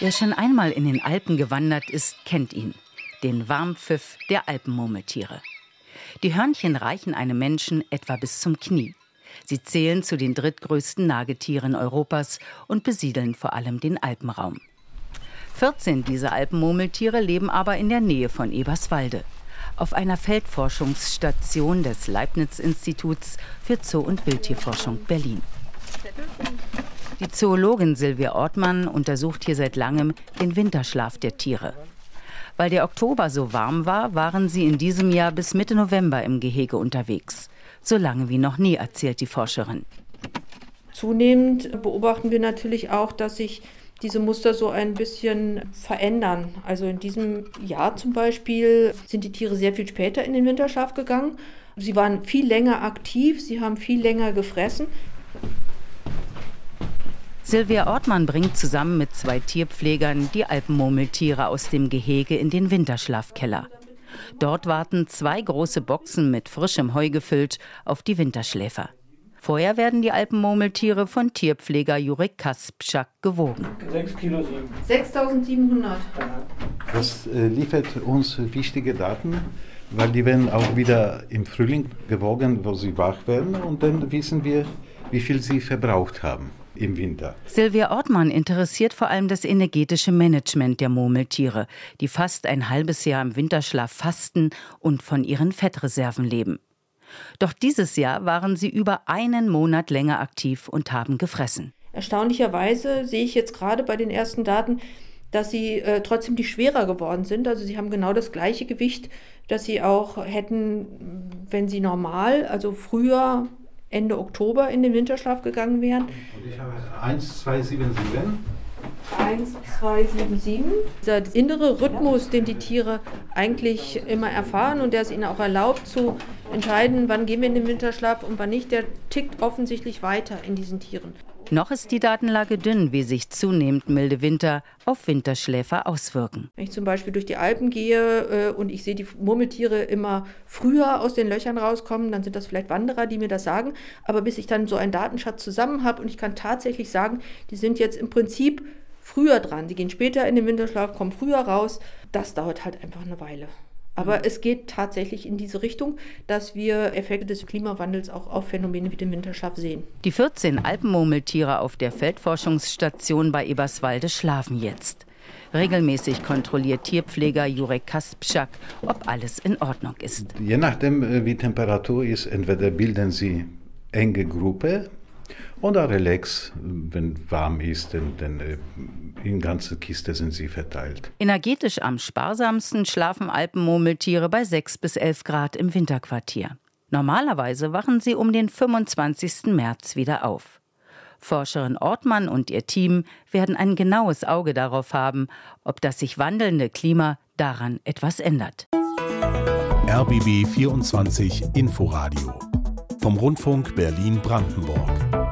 Wer schon einmal in den Alpen gewandert ist, kennt ihn. Den Warmpfiff der Alpenmurmeltiere. Die Hörnchen reichen einem Menschen etwa bis zum Knie. Sie zählen zu den drittgrößten Nagetieren Europas und besiedeln vor allem den Alpenraum. 14 dieser Alpenmurmeltiere leben aber in der Nähe von Eberswalde. Auf einer Feldforschungsstation des Leibniz-Instituts für Zoo- und Wildtierforschung Berlin. Die Zoologin Silvia Ortmann untersucht hier seit langem den Winterschlaf der Tiere. Weil der Oktober so warm war, waren sie in diesem Jahr bis Mitte November im Gehege unterwegs. So lange wie noch nie, erzählt die Forscherin. Zunehmend beobachten wir natürlich auch, dass sich diese Muster so ein bisschen verändern. Also in diesem Jahr zum Beispiel sind die Tiere sehr viel später in den Winterschlaf gegangen. Sie waren viel länger aktiv, sie haben viel länger gefressen. Silvia Ortmann bringt zusammen mit zwei Tierpflegern die Alpenmurmeltiere aus dem Gehege in den Winterschlafkeller. Dort warten zwei große Boxen mit frischem Heu gefüllt auf die Winterschläfer. Vorher werden die Alpenmurmeltiere von Tierpfleger Jurek Kaspschak gewogen. 6 Kilo 6700. Das äh, liefert uns wichtige Daten, weil die werden auch wieder im Frühling gewogen, wo sie wach werden und dann wissen wir, wie viel sie verbraucht haben im Winter. Silvia Ortmann interessiert vor allem das energetische Management der Murmeltiere, die fast ein halbes Jahr im Winterschlaf fasten und von ihren Fettreserven leben. Doch dieses Jahr waren sie über einen Monat länger aktiv und haben gefressen. Erstaunlicherweise sehe ich jetzt gerade bei den ersten Daten, dass sie äh, trotzdem die schwerer geworden sind. Also sie haben genau das gleiche Gewicht, das sie auch hätten, wenn sie normal, also früher Ende Oktober in den Winterschlaf gegangen wären. Und ich habe 1277. 1277. Dieser innere Rhythmus, den die Tiere eigentlich immer erfahren und der es ihnen auch erlaubt zu entscheiden, wann gehen wir in den Winterschlaf und wann nicht, der tickt offensichtlich weiter in diesen Tieren. Noch ist die Datenlage dünn, wie sich zunehmend milde Winter auf Winterschläfer auswirken. Wenn ich zum Beispiel durch die Alpen gehe äh, und ich sehe die Murmeltiere immer früher aus den Löchern rauskommen, dann sind das vielleicht Wanderer, die mir das sagen. Aber bis ich dann so einen Datenschatz zusammen habe und ich kann tatsächlich sagen, die sind jetzt im Prinzip früher dran. Die gehen später in den Winterschlaf, kommen früher raus. Das dauert halt einfach eine Weile. Aber mhm. es geht tatsächlich in diese Richtung, dass wir Effekte des Klimawandels auch auf Phänomene wie den Winterschlaf sehen. Die 14 Alpenmurmeltiere auf der Feldforschungsstation bei Eberswalde schlafen jetzt. Regelmäßig kontrolliert Tierpfleger Jurek Kaspschak, ob alles in Ordnung ist. Je nachdem, äh, wie Temperatur ist, entweder bilden sie enge Gruppe oder Relax, wenn warm ist, denn, denn äh, in ganze Kiste sind sie verteilt. Energetisch am sparsamsten schlafen Alpenmurmeltiere bei 6 bis 11 Grad im Winterquartier. Normalerweise wachen sie um den 25. März wieder auf. Forscherin Ortmann und ihr Team werden ein genaues Auge darauf haben, ob das sich wandelnde Klima daran etwas ändert. RBB 24 Inforadio vom Rundfunk Berlin-Brandenburg.